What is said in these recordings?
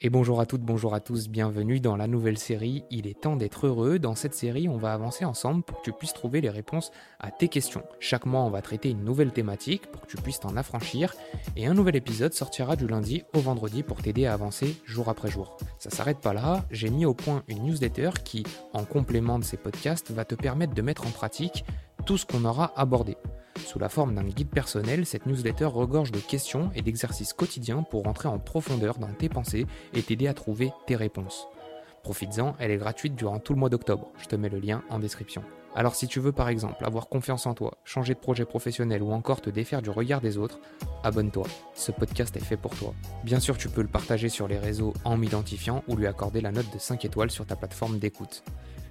Et bonjour à toutes, bonjour à tous, bienvenue dans la nouvelle série Il est temps d'être heureux. Dans cette série, on va avancer ensemble pour que tu puisses trouver les réponses à tes questions. Chaque mois, on va traiter une nouvelle thématique pour que tu puisses t'en affranchir. Et un nouvel épisode sortira du lundi au vendredi pour t'aider à avancer jour après jour. Ça s'arrête pas là, j'ai mis au point une newsletter qui, en complément de ces podcasts, va te permettre de mettre en pratique tout ce qu'on aura abordé. Sous la forme d'un guide personnel, cette newsletter regorge de questions et d'exercices quotidiens pour rentrer en profondeur dans tes pensées et t'aider à trouver tes réponses. Profites-en, elle est gratuite durant tout le mois d'octobre. Je te mets le lien en description. Alors si tu veux par exemple avoir confiance en toi, changer de projet professionnel ou encore te défaire du regard des autres, abonne-toi. Ce podcast est fait pour toi. Bien sûr, tu peux le partager sur les réseaux en m'identifiant ou lui accorder la note de 5 étoiles sur ta plateforme d'écoute.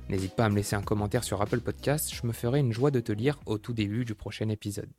N'hésite pas à me laisser un commentaire sur Apple Podcast, je me ferai une joie de te lire au tout début du prochain épisode.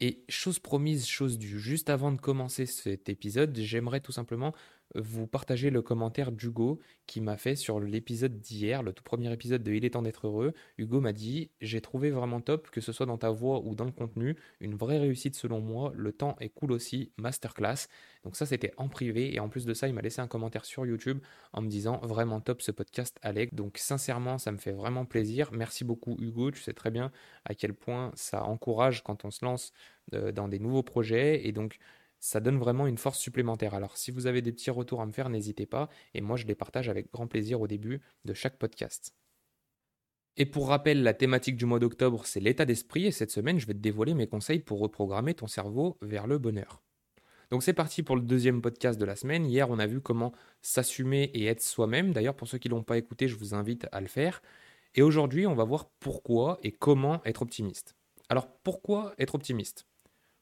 Et chose promise, chose due, juste avant de commencer cet épisode, j'aimerais tout simplement vous partager le commentaire d'Hugo qui m'a fait sur l'épisode d'hier, le tout premier épisode de Il est temps d'être heureux. Hugo m'a dit J'ai trouvé vraiment top, que ce soit dans ta voix ou dans le contenu, une vraie réussite selon moi. Le temps est cool aussi, masterclass. Donc, ça, c'était en privé. Et en plus de ça, il m'a laissé un commentaire sur YouTube en me disant Vraiment top ce podcast, Alec. Donc, sincèrement, ça me fait vraiment plaisir. Merci beaucoup, Hugo. Tu sais très bien à quel point ça encourage quand on se lance euh, dans des nouveaux projets. Et donc, ça donne vraiment une force supplémentaire. Alors si vous avez des petits retours à me faire, n'hésitez pas, et moi je les partage avec grand plaisir au début de chaque podcast. Et pour rappel, la thématique du mois d'octobre, c'est l'état d'esprit, et cette semaine, je vais te dévoiler mes conseils pour reprogrammer ton cerveau vers le bonheur. Donc c'est parti pour le deuxième podcast de la semaine. Hier, on a vu comment s'assumer et être soi-même. D'ailleurs, pour ceux qui ne l'ont pas écouté, je vous invite à le faire. Et aujourd'hui, on va voir pourquoi et comment être optimiste. Alors pourquoi être optimiste?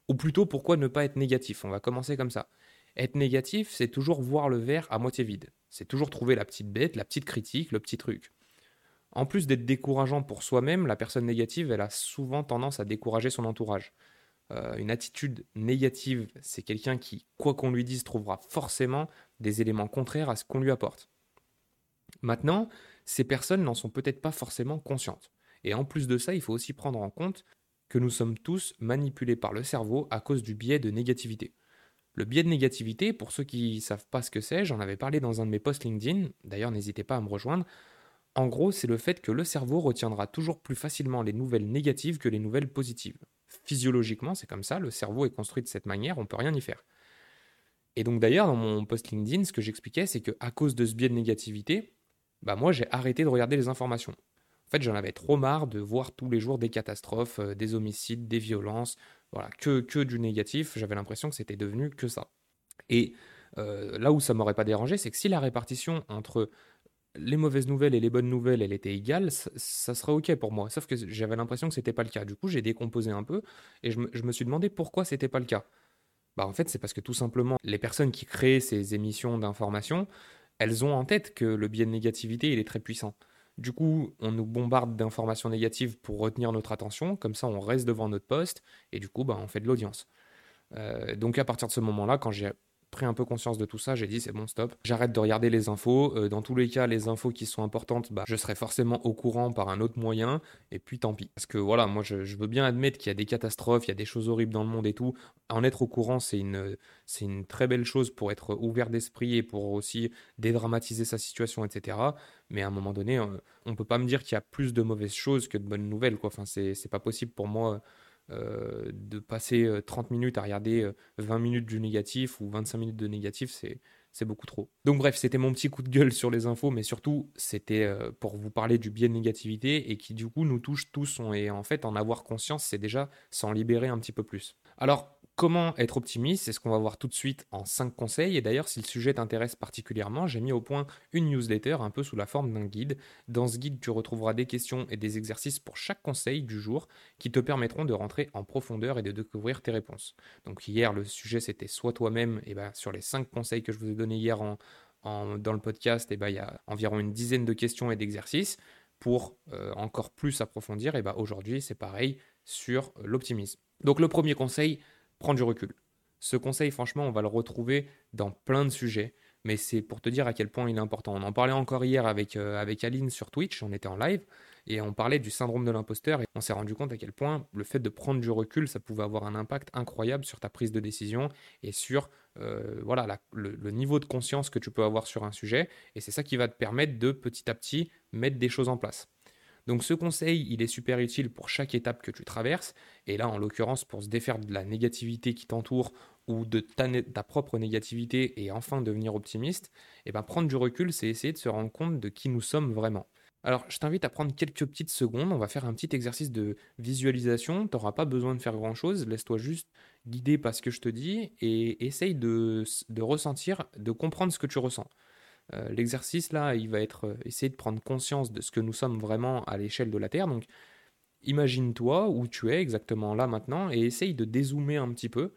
Ou plutôt, pourquoi ne pas être négatif? On va commencer comme ça. Être négatif, c'est toujours voir le verre à moitié vide. C'est toujours trouver la petite bête, la petite critique, le petit truc. En plus d'être décourageant pour soi-même, la personne négative, elle a souvent tendance à décourager son entourage. Euh, une attitude négative, c'est quelqu'un qui, quoi qu'on lui dise, trouvera forcément des éléments contraires à ce qu'on lui apporte. Maintenant, ces personnes n'en sont peut-être pas forcément conscientes. Et en plus de ça, il faut aussi prendre en compte que nous sommes tous manipulés par le cerveau à cause du biais de négativité. Le biais de négativité, pour ceux qui ne savent pas ce que c'est, j'en avais parlé dans un de mes posts LinkedIn, d'ailleurs n'hésitez pas à me rejoindre. En gros, c'est le fait que le cerveau retiendra toujours plus facilement les nouvelles négatives que les nouvelles positives. Physiologiquement, c'est comme ça, le cerveau est construit de cette manière, on ne peut rien y faire. Et donc d'ailleurs, dans mon post LinkedIn, ce que j'expliquais, c'est qu'à cause de ce biais de négativité, bah moi j'ai arrêté de regarder les informations. En fait, j'en avais trop marre de voir tous les jours des catastrophes, euh, des homicides, des violences, voilà, que, que du négatif. J'avais l'impression que c'était devenu que ça. Et euh, là où ça m'aurait pas dérangé, c'est que si la répartition entre les mauvaises nouvelles et les bonnes nouvelles, elle était égale, ça, serait ok pour moi. Sauf que j'avais l'impression que c'était pas le cas. Du coup, j'ai décomposé un peu et je me, suis demandé pourquoi c'était pas le cas. Bah, en fait, c'est parce que tout simplement, les personnes qui créent ces émissions d'information, elles ont en tête que le biais de négativité, il est très puissant. Du coup, on nous bombarde d'informations négatives pour retenir notre attention, comme ça on reste devant notre poste, et du coup, bah, on fait de l'audience. Euh, donc à partir de ce moment-là, quand j'ai pris un peu conscience de tout ça, j'ai dit c'est bon, stop, j'arrête de regarder les infos. Euh, dans tous les cas, les infos qui sont importantes, bah, je serai forcément au courant par un autre moyen, et puis tant pis. Parce que voilà, moi je, veux bien admettre qu'il y a des catastrophes, il y a des choses horribles dans le monde et tout. En être au courant, c'est une, c'est une très belle chose pour être ouvert d'esprit et pour aussi dédramatiser sa situation, etc. Mais à un moment donné, on, euh, on peut pas me dire qu'il y a plus de mauvaises choses que de bonnes nouvelles, quoi. Enfin, c'est, c'est pas possible pour moi euh, de passer 30 euh, minutes à regarder 20 euh, minutes du négatif ou 25 minutes de négatif, c'est c'est beaucoup trop. Donc bref, c'était mon petit coup de gueule sur les infos, mais surtout c'était pour vous parler du biais de négativité et qui du coup nous touche tous. Et en fait, en avoir conscience, c'est déjà s'en libérer un petit peu plus. Alors, Comment être optimiste C'est ce qu'on va voir tout de suite en 5 conseils. Et d'ailleurs, si le sujet t'intéresse particulièrement, j'ai mis au point une newsletter un peu sous la forme d'un guide. Dans ce guide, tu retrouveras des questions et des exercices pour chaque conseil du jour qui te permettront de rentrer en profondeur et de découvrir tes réponses. Donc hier, le sujet c'était soit toi-même. Et ben sur les 5 conseils que je vous ai donnés hier dans le podcast, et ben, il y a environ une dizaine de questions et d'exercices pour euh, encore plus approfondir. Et ben aujourd'hui, c'est pareil sur l'optimisme. Donc le premier conseil, prends du recul. Ce conseil, franchement, on va le retrouver dans plein de sujets, mais c'est pour te dire à quel point il est important. On en parlait encore hier avec, euh, avec Aline sur Twitch, on était en live, Et on parlait du syndrome de l'imposteur et on s'est rendu compte à quel point le fait de prendre du recul, ça pouvait avoir un impact incroyable sur ta prise de décision et sur euh, voilà, le, niveau de conscience que tu peux avoir sur un sujet. Et c'est ça qui va te permettre de petit à petit mettre des choses en place. Donc ce conseil, il est super utile pour chaque étape que tu traverses. Et là, en l'occurrence, pour se défaire de la négativité qui t'entoure ou de ta, propre négativité et enfin devenir optimiste, et eh ben prendre du recul, c'est essayer de se rendre compte de qui nous sommes vraiment. Alors, je t'invite à prendre quelques petites secondes. On va faire un petit exercice de visualisation. Tu n'auras pas besoin de faire grand-chose. Laisse-toi juste guider par ce que je te dis et essaye de, ressentir, de comprendre ce que tu ressens. Euh, l'exercice là, il va être euh, essayer de prendre conscience de ce que nous sommes vraiment à l'échelle de la Terre. Donc, imagine-toi où tu es exactement là maintenant et essaye de dézoomer un petit peu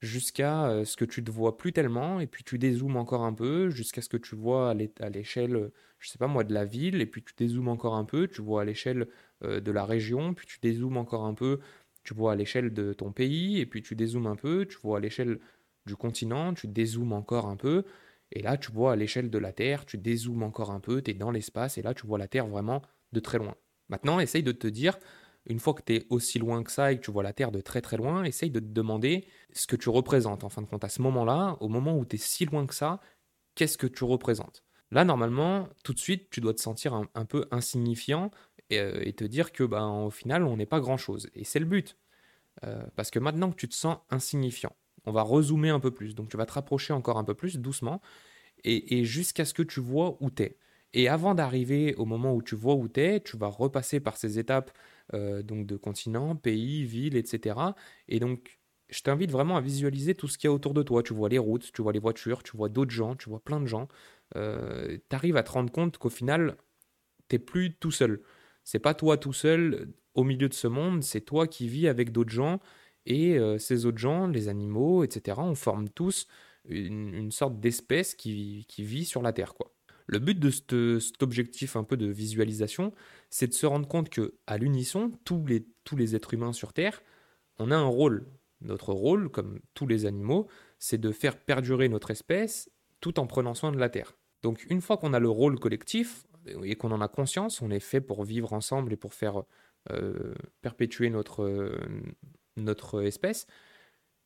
jusqu'à euh, ce que tu te vois plus tellement, et puis tu dézoomes encore un peu, jusqu'à ce que tu vois à l'échelle, je sais pas moi, de la ville, et puis tu dézoomes encore un peu, tu vois à l'échelle de la région, puis tu dézoomes encore un peu, tu vois à l'échelle de ton pays, et puis tu dézoomes un peu, tu vois à l'échelle du continent, tu dézoomes encore un peu, et là tu vois à l'échelle de la Terre, tu dézoomes encore un peu, tu es dans l'espace, et là tu vois la Terre vraiment de très loin. Maintenant, essaye de te dire, une fois que tu es aussi loin que ça et que tu vois la Terre de très très loin, essaye de te demander ce que tu représentes. En fin de compte, à ce moment-là, au moment où tu es si loin que ça, qu'est-ce que tu représentes? Là, normalement, tout de suite, tu dois te sentir un, peu insignifiant euh, et, te dire que, ben, au final, on n'est pas grand-chose. Et c'est le but. Euh, parce que maintenant que tu te sens insignifiant, on va rezoomer un peu plus. Donc, tu vas te rapprocher encore un peu plus doucement et, jusqu'à ce que tu vois où tu es. Et avant d'arriver au moment où tu vois où tu es, tu vas repasser par ces étapes euh, donc de continents, pays, villes, etc. Et donc, je t'invite vraiment à visualiser tout ce qu'il y a autour de toi. Tu vois les routes, tu vois les voitures, tu vois d'autres gens, tu vois plein de gens. Euh, tu arrives à te rendre compte qu'au final, tu n'es plus tout seul. C'est pas toi tout seul au milieu de ce monde, c'est toi qui vis avec d'autres gens. Et ces autres gens, les animaux, etc., on forme tous une, sorte d'espèce qui, vit sur la Terre. Le but de cet objectif un peu de visualisation, c'est de se rendre compte que à l'unisson, tous les, tous les êtres humains sur Terre, on a un rôle. Notre rôle, comme tous les animaux, c'est de faire perdurer notre espèce tout en prenant soin de la Terre. Donc une fois qu'on a le rôle collectif et qu'on en a conscience, on est fait pour vivre ensemble et pour faire perpétuer notre, notre espèce,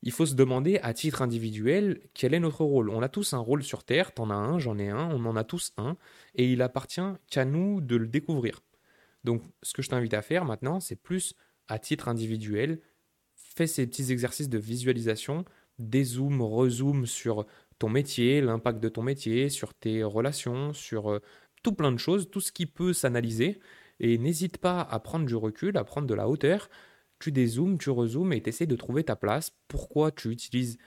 il faut se demander à titre individuel quel est notre rôle. On a tous un rôle sur Terre, t'en as un, j'en ai un, on en a tous un, et il appartient qu'à nous de le découvrir. Donc ce que je t'invite à faire maintenant, c'est plus à titre individuel, fais ces petits exercices de visualisation, dézoome, rezoome sur ton métier, l'impact de ton métier, sur tes relations, sur euh, tout plein de choses, tout ce qui peut s'analyser, et n'hésite pas à prendre du recul, à prendre de la hauteur, tu dézoomes, tu rezoomes et tu essaies de trouver ta place. Pourquoi tu utilises,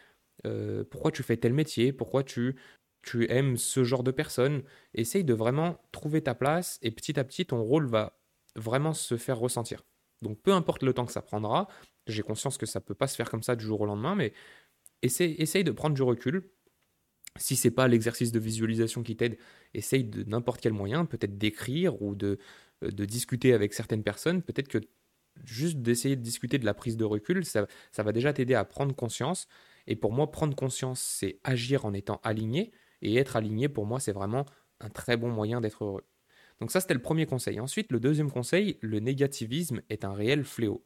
euh, pourquoi tu fais tel métier, pourquoi tu, tu aimes ce genre de personne? Essaye de vraiment trouver ta place et petit à petit, ton rôle va vraiment se faire ressentir. Donc peu importe le temps que ça prendra, j'ai conscience que ça ne peut pas se faire comme ça du jour au lendemain, mais essaye, essaye de prendre du recul. Si c'est pas l'exercice de visualisation qui t'aide, essaye de n'importe quel moyen, peut-être d'écrire ou de, de discuter avec certaines personnes. Peut-être que juste d'essayer de discuter de la prise de recul, ça, va déjà t'aider à prendre conscience. Et pour moi, prendre conscience, c'est agir en étant aligné. Et être aligné, pour moi, c'est vraiment un très bon moyen d'être heureux. Donc ça, c'était le premier conseil. Ensuite, le deuxième conseil, le négativisme est un réel fléau.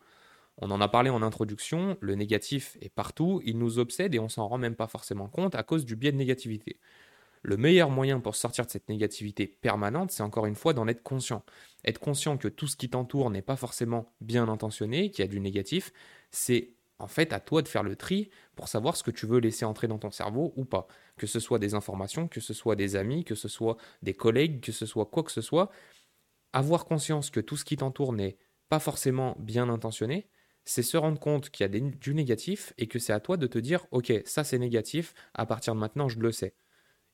On en a parlé en introduction, le négatif est partout, il nous obsède et on s'en rend même pas forcément compte à cause du biais de négativité. Le meilleur moyen pour sortir de cette négativité permanente, c'est encore une fois d'en être conscient. Être conscient que tout ce qui t'entoure n'est pas forcément bien intentionné, qu'il y a du négatif, c'est en fait à toi de faire le tri pour savoir ce que tu veux laisser entrer dans ton cerveau ou pas. Que ce soit des informations, que ce soit des amis, que ce soit des collègues, que ce soit quoi que ce soit. Avoir conscience que tout ce qui t'entoure n'est pas forcément bien intentionné, c'est se rendre compte qu'il y a du négatif et que c'est à toi de te dire ok ça c'est négatif, à partir de maintenant je le sais.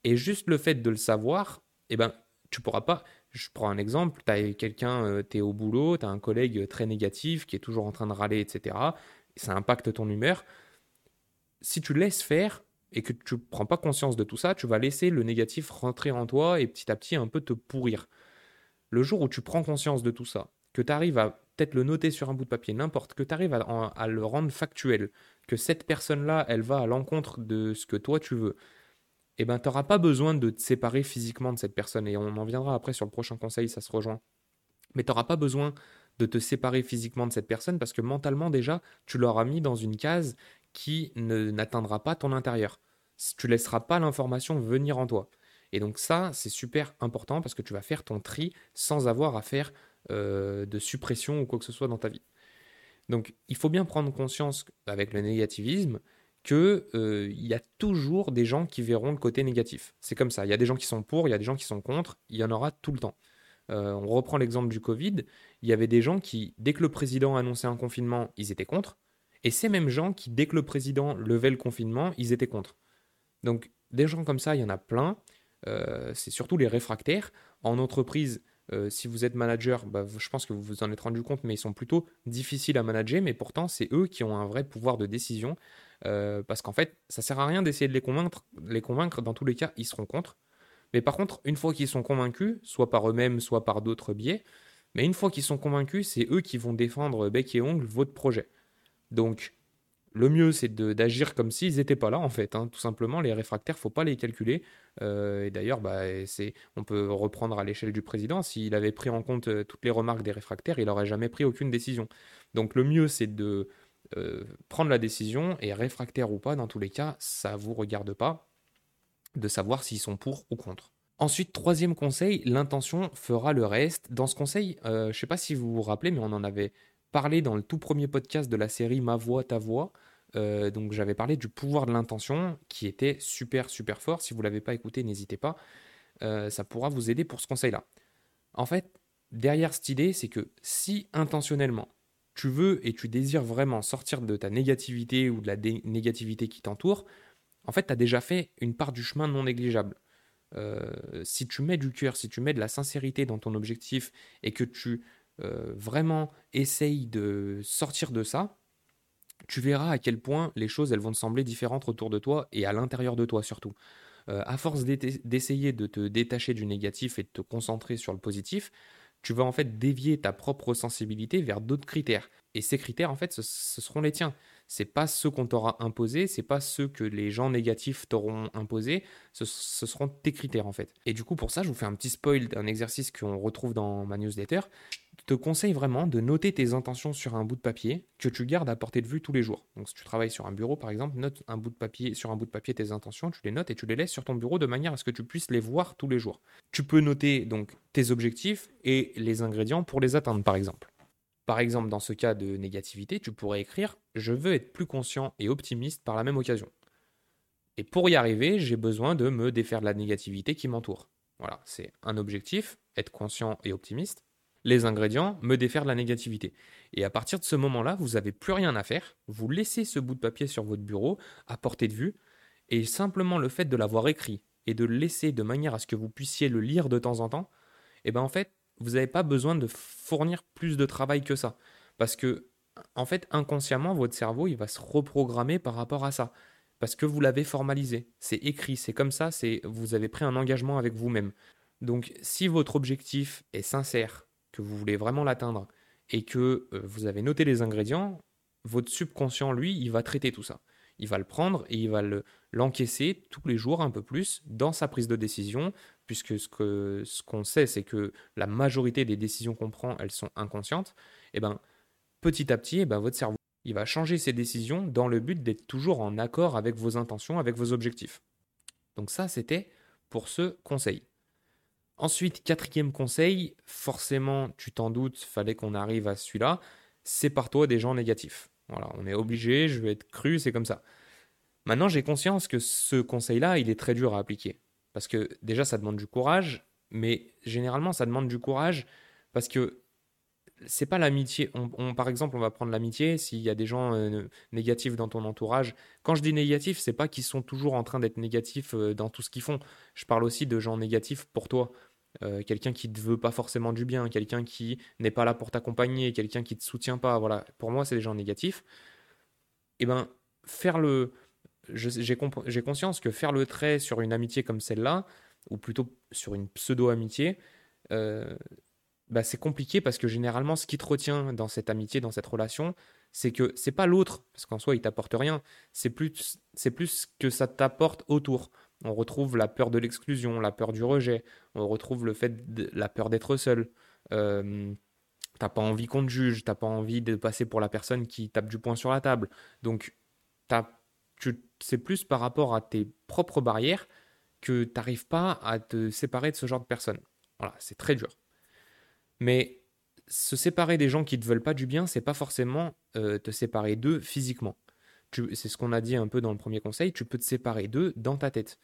Et juste le fait de le savoir, eh ben, tu pourras pas. Je prends un exemple, tu as quelqu'un, euh, tu es au boulot, tu as un collègue très négatif qui est toujours en train de râler, etc. ça impacte ton humeur. Si tu laisses faire et que tu prends pas conscience de tout ça, tu vas laisser le négatif rentrer en toi et petit à petit un peu te pourrir. Le jour où tu prends conscience de tout ça, que tu arrives à peut-être le noter sur un bout de papier, n'importe, que tu arrives à, le rendre factuel, que cette personne-là, elle va à l'encontre de ce que toi tu veux, eh ben, tu n'auras pas besoin de te séparer physiquement de cette personne. Et on en viendra après sur le prochain conseil, ça se rejoint. Mais tu n'auras pas besoin de te séparer physiquement de cette personne parce que mentalement déjà, tu l'auras mis dans une case qui n'atteindra pas ton intérieur. Tu laisseras pas l'information venir en toi. Et donc ça, c'est super important parce que tu vas faire ton tri sans avoir à faire euh, de suppression ou quoi que ce soit dans ta vie. Donc il faut bien prendre conscience avec le négativisme qu'il euh, y a toujours des gens qui verront le côté négatif. C'est comme ça. Il y a des gens qui sont pour, il y a des gens qui sont contre, il y en aura tout le temps. Euh, on reprend l'exemple du Covid. Il y avait des gens qui, dès que le président annonçait un confinement, ils étaient contre. Et ces mêmes gens qui, dès que le président levait le confinement, ils étaient contre. Donc des gens comme ça, il y en a plein. Euh, c'est surtout les réfractaires. En entreprise, euh, si vous êtes manager, bah, je pense que vous vous en êtes rendu compte, mais ils sont plutôt difficiles à manager, mais pourtant c'est eux qui ont un vrai pouvoir de décision, euh, parce qu'en fait, ça sert à rien d'essayer de les convaincre, les convaincre, dans tous les cas, ils seront contre. Mais par contre, une fois qu'ils sont convaincus, soit par eux-mêmes, soit par d'autres biais, mais une fois qu'ils sont convaincus, c'est eux qui vont défendre bec et ongle votre projet. Donc, le mieux, c'est d'agir comme s'ils n'étaient pas là, en fait. Hein. Tout simplement, les réfractaires, faut pas les calculer. Euh, et d'ailleurs, bah, on peut reprendre à l'échelle du président. S'il avait pris en compte euh, toutes les remarques des réfractaires, il n'aurait jamais pris aucune décision. Donc, le mieux, c'est de euh, prendre la décision, et réfractaire ou pas, dans tous les cas, ça ne vous regarde pas de savoir s'ils sont pour ou contre. Ensuite, troisième conseil, l'intention fera le reste. Dans ce conseil, je ne sais pas si vous vous rappelez, mais on en avait parlé dans le tout premier podcast de la série Ma voix, ta voix. Euh, donc j'avais parlé du pouvoir de l'intention qui était super super fort. Si vous ne l'avez pas écouté, n'hésitez pas. Euh, ça pourra vous aider pour ce conseil-là. En fait, derrière cette idée, c'est que si intentionnellement tu veux et tu désires vraiment sortir de ta négativité ou de la négativité qui t'entoure, en fait, tu as déjà fait une part du chemin non négligeable. Euh, si tu mets du cœur, si tu mets de la sincérité dans ton objectif et que tu euh, vraiment essaye de sortir de ça, tu verras à quel point les choses elles vont te sembler différentes autour de toi et à l'intérieur de toi surtout. Euh, à force d'essayer de te détacher du négatif et de te concentrer sur le positif, tu vas en fait dévier ta propre sensibilité vers d'autres critères. Et ces critères, en fait, ce, seront les tiens. C'est pas ceux qu'on t'aura imposés, c'est pas ceux que les gens négatifs t'auront imposés, ce, ce, seront tes critères en fait. Et du coup, pour ça, je vous fais un petit spoil d'un exercice qu'on retrouve dans ma newsletter conseille vraiment de noter tes intentions sur un bout de papier que tu gardes à portée de vue tous les jours. Donc si tu travailles sur un bureau par exemple, note un bout de papier sur un bout de papier tes intentions, tu les notes et tu les laisses sur ton bureau de manière à ce que tu puisses les voir tous les jours. Tu peux noter donc tes objectifs et les ingrédients pour les atteindre par exemple. Par exemple, dans ce cas de négativité, tu pourrais écrire je veux être plus conscient et optimiste par la même occasion. Et pour y arriver, j'ai besoin de me défaire de la négativité qui m'entoure. Voilà, c'est un objectif, être conscient et optimiste les ingrédients, me défaire de la négativité. Et à partir de ce moment-là, vous n'avez plus rien à faire, vous laissez ce bout de papier sur votre bureau, à portée de vue, et simplement le fait de l'avoir écrit et de le laisser de manière à ce que vous puissiez le lire de temps en temps, et eh ben en fait, vous n'avez pas besoin de fournir plus de travail que ça. Parce que, en fait, inconsciemment, votre cerveau, il va se reprogrammer par rapport à ça. Parce que vous l'avez formalisé. C'est écrit, c'est comme ça, c'est vous avez pris un engagement avec vous-même. Donc, si votre objectif est sincère, que vous voulez vraiment l'atteindre et que euh, vous avez noté les ingrédients, votre subconscient, lui, il va traiter tout ça. Il va le prendre et il va l'encaisser tous les jours un peu plus dans sa prise de décision, puisque ce qu'on sait, c'est que la majorité des décisions qu'on prend, elles sont inconscientes. Et eh ben, petit à petit, et eh ben, votre cerveau, il va changer ses décisions dans le but d'être toujours en accord avec vos intentions, avec vos objectifs. Donc ça, c'était pour ce conseil. Ensuite, quatrième conseil, forcément, tu t'en doutes, fallait qu'on arrive à celui-là, c'est par toi des gens négatifs. Voilà, on est obligé, je vais être cru, c'est comme ça. Maintenant, j'ai conscience que ce conseil-là, il est très dur à appliquer. Parce que déjà, ça demande du courage, mais généralement, ça demande du courage parce que c'est pas l'amitié. Par exemple, on va prendre l'amitié. S'il y a des gens euh, négatifs dans ton entourage, quand je dis négatifs, c'est pas qu'ils sont toujours en train d'être négatifs euh, dans tout ce qu'ils font. Je parle aussi de gens négatifs pour toi. Euh, quelqu'un qui ne te veut pas forcément du bien, quelqu'un qui n'est pas là pour t'accompagner, quelqu'un qui ne te soutient pas, voilà, pour moi c'est des gens négatifs, et eh ben faire le... J'ai conscience que faire le trait sur une amitié comme celle-là, ou plutôt sur une pseudo-amitié, euh, bah c'est compliqué parce que généralement ce qui te retient dans cette amitié, dans cette relation, c'est que c'est pas l'autre, parce qu'en soi il t'apporte rien, c'est plus, c'est plus que ça t'apporte autour. On retrouve la peur de l'exclusion, la peur du rejet, on retrouve le fait la peur d'être seul, euh, t'as pas envie qu'on te juge, t'as pas envie de passer pour la personne qui tape du poing sur la table. Donc, c'est plus par rapport à tes propres barrières que tu n'arrives pas à te séparer de ce genre de personnes. Voilà, c'est très dur. Mais se séparer des gens qui te veulent pas du bien, c'est pas forcément euh, te séparer d'eux physiquement. C'est ce qu'on a dit un peu dans le premier conseil, tu peux te séparer d'eux dans ta tête.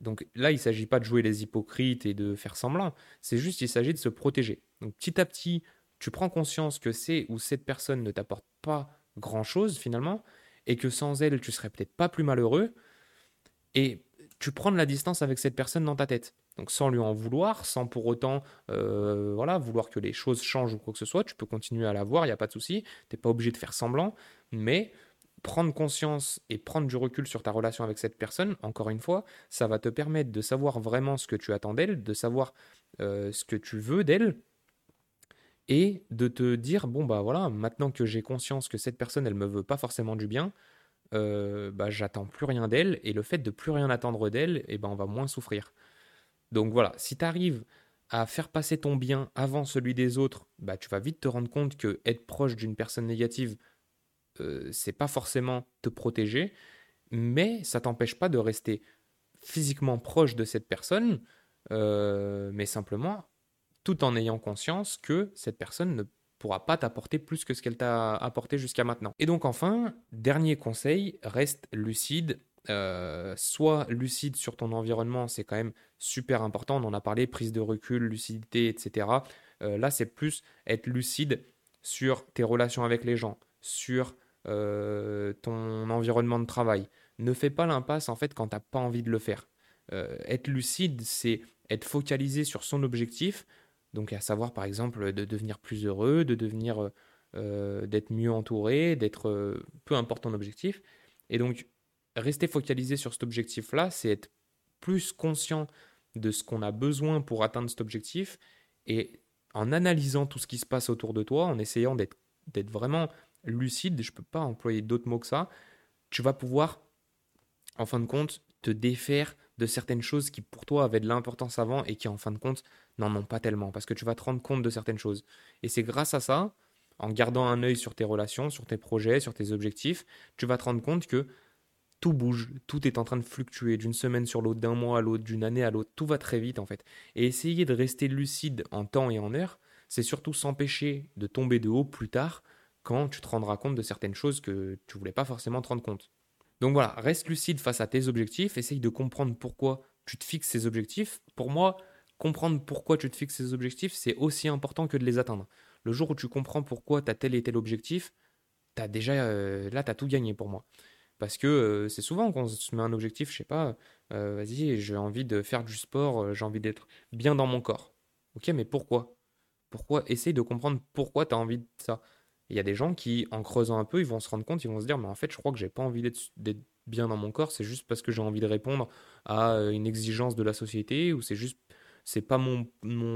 Donc là, il ne s'agit pas de jouer les hypocrites et de faire semblant, c'est juste il s'agit de se protéger. Donc petit à petit, tu prends conscience que c'est ou cette personne ne t'apporte pas grand-chose finalement, et que sans elle, tu serais peut-être pas plus malheureux, et tu prends de la distance avec cette personne dans ta tête. Donc sans lui en vouloir, sans pour autant euh, voilà, vouloir que les choses changent ou quoi que ce soit, tu peux continuer à la voir, il n'y a pas de souci, tu n'es pas obligé de faire semblant, mais prendre conscience et prendre du recul sur ta relation avec cette personne, encore une fois, ça va te permettre de savoir vraiment ce que tu attends d'elle, de savoir euh, ce que tu veux d'elle, et de te dire, bon bah voilà, maintenant que j'ai conscience que cette personne, elle me veut pas forcément du bien, euh, bah j'attends plus rien d'elle, et le fait de plus rien attendre d'elle, et eh ben on va moins souffrir. Donc voilà, si tu arrives à faire passer ton bien avant celui des autres, bah tu vas vite te rendre compte que être proche d'une personne négative, euh, c'est pas forcément te protéger, mais ça t'empêche pas de rester physiquement proche de cette personne, euh, mais simplement tout en ayant conscience que cette personne ne pourra pas t'apporter plus que ce qu'elle t'a apporté jusqu'à maintenant. Et donc enfin, dernier conseil, reste lucide euh, soit lucide sur ton environnement, c'est quand même super important. On en a parlé, prise de recul, lucidité, etc. Euh, là, c'est plus être lucide sur tes relations avec les gens, sur euh, ton environnement de travail. Ne fais pas l'impasse en fait quand tu n'as pas envie de le faire. être lucide, c'est être focalisé sur son objectif, donc à savoir par exemple de devenir plus heureux, de devenir d'être mieux entouré, d'être peu importe ton objectif. Et donc rester focalisé sur cet objectif-là, c'est être plus conscient de ce qu'on a besoin pour atteindre cet objectif et en analysant tout ce qui se passe autour de toi, en essayant d'être vraiment lucide, je ne peux pas employer d'autres mots que ça, tu vas pouvoir, en fin de compte, te défaire de certaines choses qui pour toi avaient de l'importance avant et qui en fin de compte n'en ont pas tellement, parce que tu vas te rendre compte de certaines choses. Et c'est grâce à ça, en gardant un œil sur tes relations, sur tes projets, sur tes objectifs, tu vas te rendre compte que tout bouge, tout est en train de fluctuer d'une semaine sur l'autre, d'un mois à l'autre, d'une année à l'autre, tout va très vite en fait. Et essayer de rester lucide en temps et en heure, c'est surtout s'empêcher de tomber de haut plus tard quand tu te rendras compte de certaines choses que tu voulais pas forcément te rendre compte. Donc voilà, reste lucide face à tes objectifs, essaye de comprendre pourquoi tu te fixes ces objectifs. Pour moi, comprendre pourquoi tu te fixes ces objectifs, c'est aussi important que de les atteindre. Le jour où tu comprends pourquoi tu as tel et tel objectif, as déjà, euh, là, tu as tout gagné pour moi. Parce que euh, c'est souvent qu'on se met un objectif, je sais pas, euh, vas-y, j'ai envie de faire du sport, j'ai envie d'être bien dans mon corps. Ok, mais pourquoi? Pourquoi? Essaye de comprendre pourquoi tu as envie de ça. Il y a des gens qui, en creusant un peu, ils vont se rendre compte, ils vont se dire, mais en fait, je crois que j'ai pas envie d'être bien dans mon corps, c'est juste parce que j'ai envie de répondre à une exigence de la société, ou c'est juste c'est pas mon,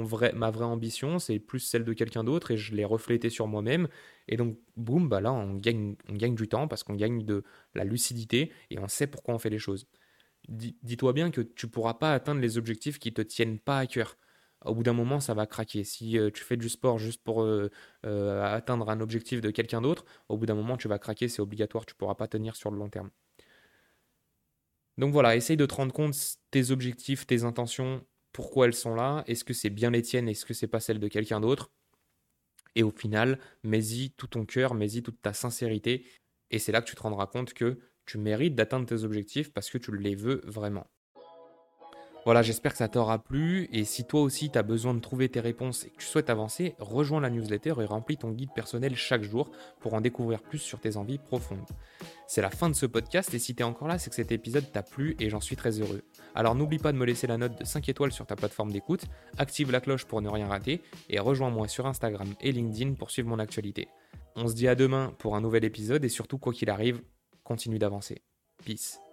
vrai, ma vraie ambition, c'est plus celle de quelqu'un d'autre et je l'ai reflété sur moi-même. Et donc, boum, bah là, on gagne, on gagne du temps parce qu'on gagne de la lucidité et on sait pourquoi on fait les choses. Dis-toi bien que tu pourras pas atteindre les objectifs qui te tiennent pas à cœur. Au bout d'un moment, ça va craquer. Si euh, tu fais du sport juste pour euh, euh, atteindre un objectif de quelqu'un d'autre, au bout d'un moment, tu vas craquer, c'est obligatoire, tu pourras pas tenir sur le long terme. Donc voilà, essaye de te rendre compte tes objectifs, tes intentions, pourquoi elles sont là, est-ce que c'est bien les tiennes, est-ce que c'est pas celle de quelqu'un d'autre? Et au final, mets-y tout ton cœur, mets-y toute ta sincérité. Et c'est là que tu te rendras compte que tu mérites d'atteindre tes objectifs parce que tu les veux vraiment. Voilà, j'espère que ça t'aura plu. Et si toi aussi tu as besoin de trouver tes réponses et que tu souhaites avancer, rejoins la newsletter et remplis ton guide personnel chaque jour pour en découvrir plus sur tes envies profondes. C'est la fin de ce podcast et si tu es encore là, c'est que cet épisode t'a plu et j'en suis très heureux. Alors n'oublie pas de me laisser la note de 5 étoiles sur ta plateforme d'écoute, active la cloche pour ne rien rater et rejoins-moi sur Instagram et LinkedIn pour suivre mon actualité. On se dit à demain pour un nouvel épisode et surtout quoi qu'il arrive, continue d'avancer. Peace.